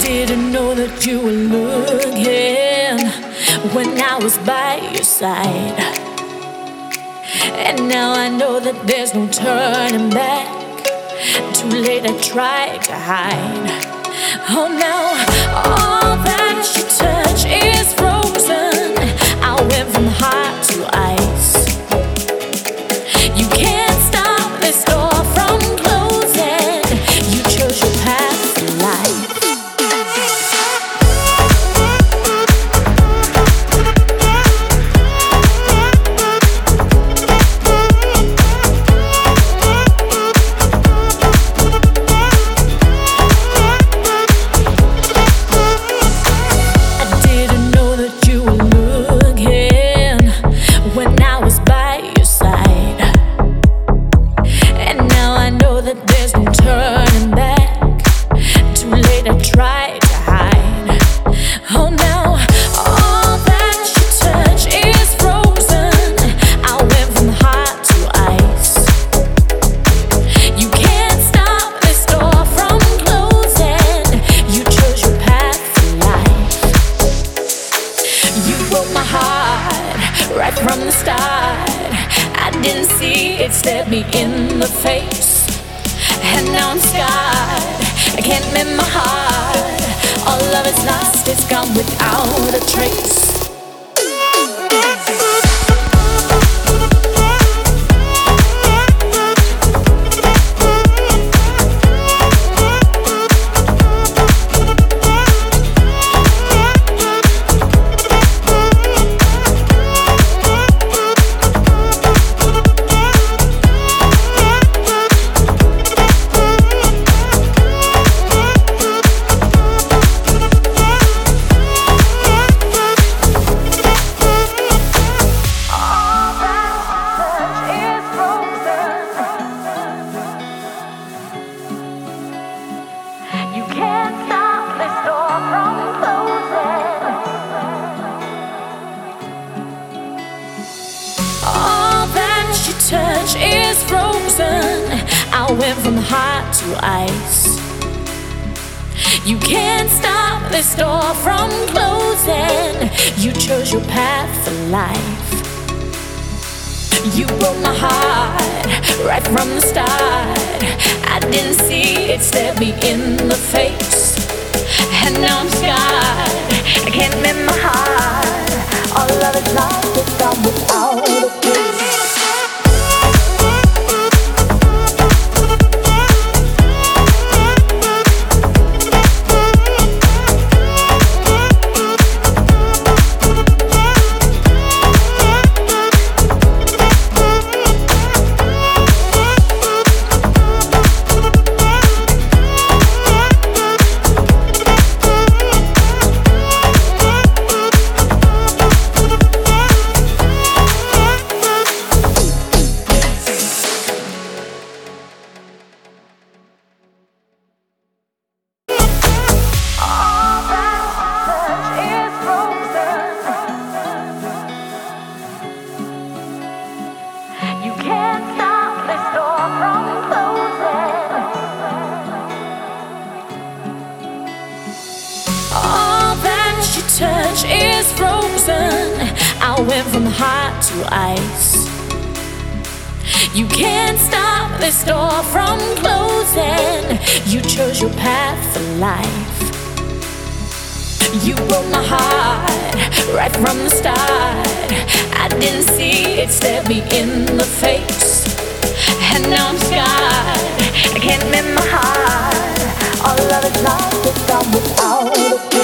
didn't know that you were looking when I was by your side. And now I know that there's no turning back. Too late, I tried to hide. Oh, now all that that there's no turning back. Too late, I tried to hide. Oh, now all that you touch is frozen. I went from hot to ice. You can't stop this door from closing. You chose your path for life. You broke my heart right from the start. I didn't see it stare me in the face. And now I'm scarred. I can't mend my heart. All love is lost, it's gone without a trace. I went from hot to ice. You can't stop this door from closing. You chose your path for life. You broke my heart right from the start. I didn't see it stare me in the face. And now I'm heart to ice. You can't stop this door from closing. You chose your path for life. You broke my heart right from the start. I didn't see it stare me in the face. And now I'm scarred. I can't mend my heart. All of it's lost, it's gone without